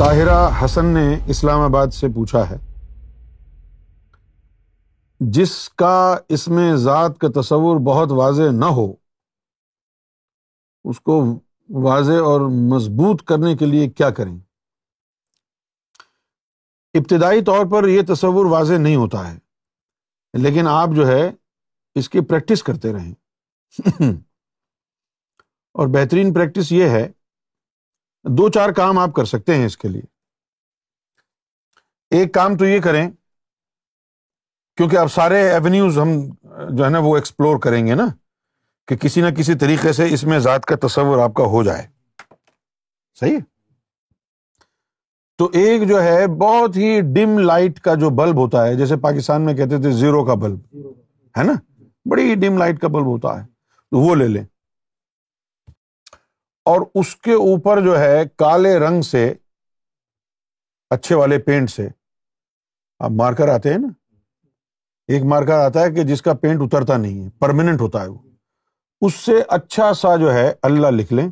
طاہرہ حسن نے اسلام آباد سے پوچھا ہے، جس کا اس میں ذات کا تصور بہت واضح نہ ہو، اس کو واضح اور مضبوط کرنے کے لیے کیا کریں؟ ابتدائی طور پر یہ تصور واضح نہیں ہوتا ہے، لیکن آپ جو ہے اس کی پریکٹس کرتے رہیں۔ اور بہترین پریکٹس یہ ہے دو چار کام آپ کر سکتے ہیں اس کے لیے۔ ایک کام تو یہ کریں، کیونکہ اب سارے ایونیوز ہم جو ہے نا وہ ایکسپلور کریں گے نا، کہ کسی نہ کسی طریقے سے اس میں ذات کا تصور آپ کا ہو جائے۔ صحیح؟ ہے تو ایک جو ہے بہت ہی ڈم لائٹ کا جو بلب ہوتا ہے، جیسے پاکستان میں کہتے تھے زیرو کا بلب، ہے نا؟ بڑی ڈم لائٹ کا بلب ہوتا ہے، تو وہ لے لیں۔ اور اس کے اوپر جو ہے کالے رنگ سے اچھے والے پینٹ سے۔ آپ مارکر آتے ہیں نا؟ ایک مارکر آتا ہے کہ جس کا پینٹ اترتا نہیں ہے پرماننٹ ہوتا ہے وہ۔ اس سے اچھا سا جو ہے اللہ لکھ لیں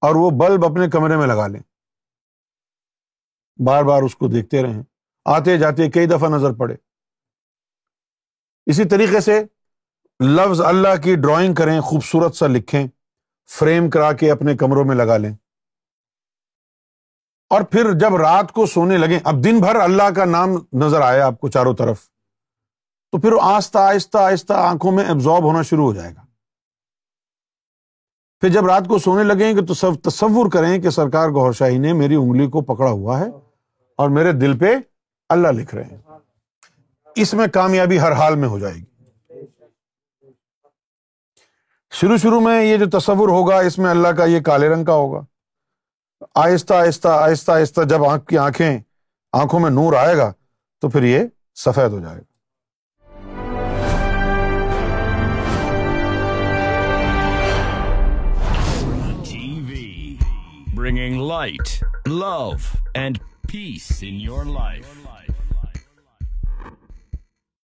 اور وہ بلب اپنے کمرے میں لگا لیں۔ بار بار اس کو دیکھتے رہیں۔ آتے جاتے کئی دفعہ نظر پڑے۔ اسی طریقے سے لفظ اللہ کی ڈرائنگ کریں، خوبصورت سا لکھیں۔ فریم کرا کے اپنے کمروں میں لگا لیں۔ اور پھر جب رات کو سونے لگے اب دن بھر اللہ کا نام نظر آئے آپ کو چاروں طرف، تو پھر آہستہ آہستہ آہستہ آنکھوں میں ایبزارب ہونا شروع ہو جائے گا۔ پھر جب رات کو سونے لگیں گے تو سب تصور کریں کہ سرکار گور شاہی نے میری انگلی کو پکڑا ہوا ہے اور میرے دل پہ اللہ لکھ رہے ہیں۔ اس میں کامیابی ہر حال میں ہو جائے گی۔ شروع شروع میں یہ جو تصور ہوگا، اس میں اللہ کا یہ کالے رنگ کا ہوگا۔ آہستہ آہستہ آہستہ آہستہ جب آنکھ کی آنکھیں، آنکھوں میں نور آئے گا، تو پھر یہ سفید ہو جائے گا۔ Bringing light love and peace in your life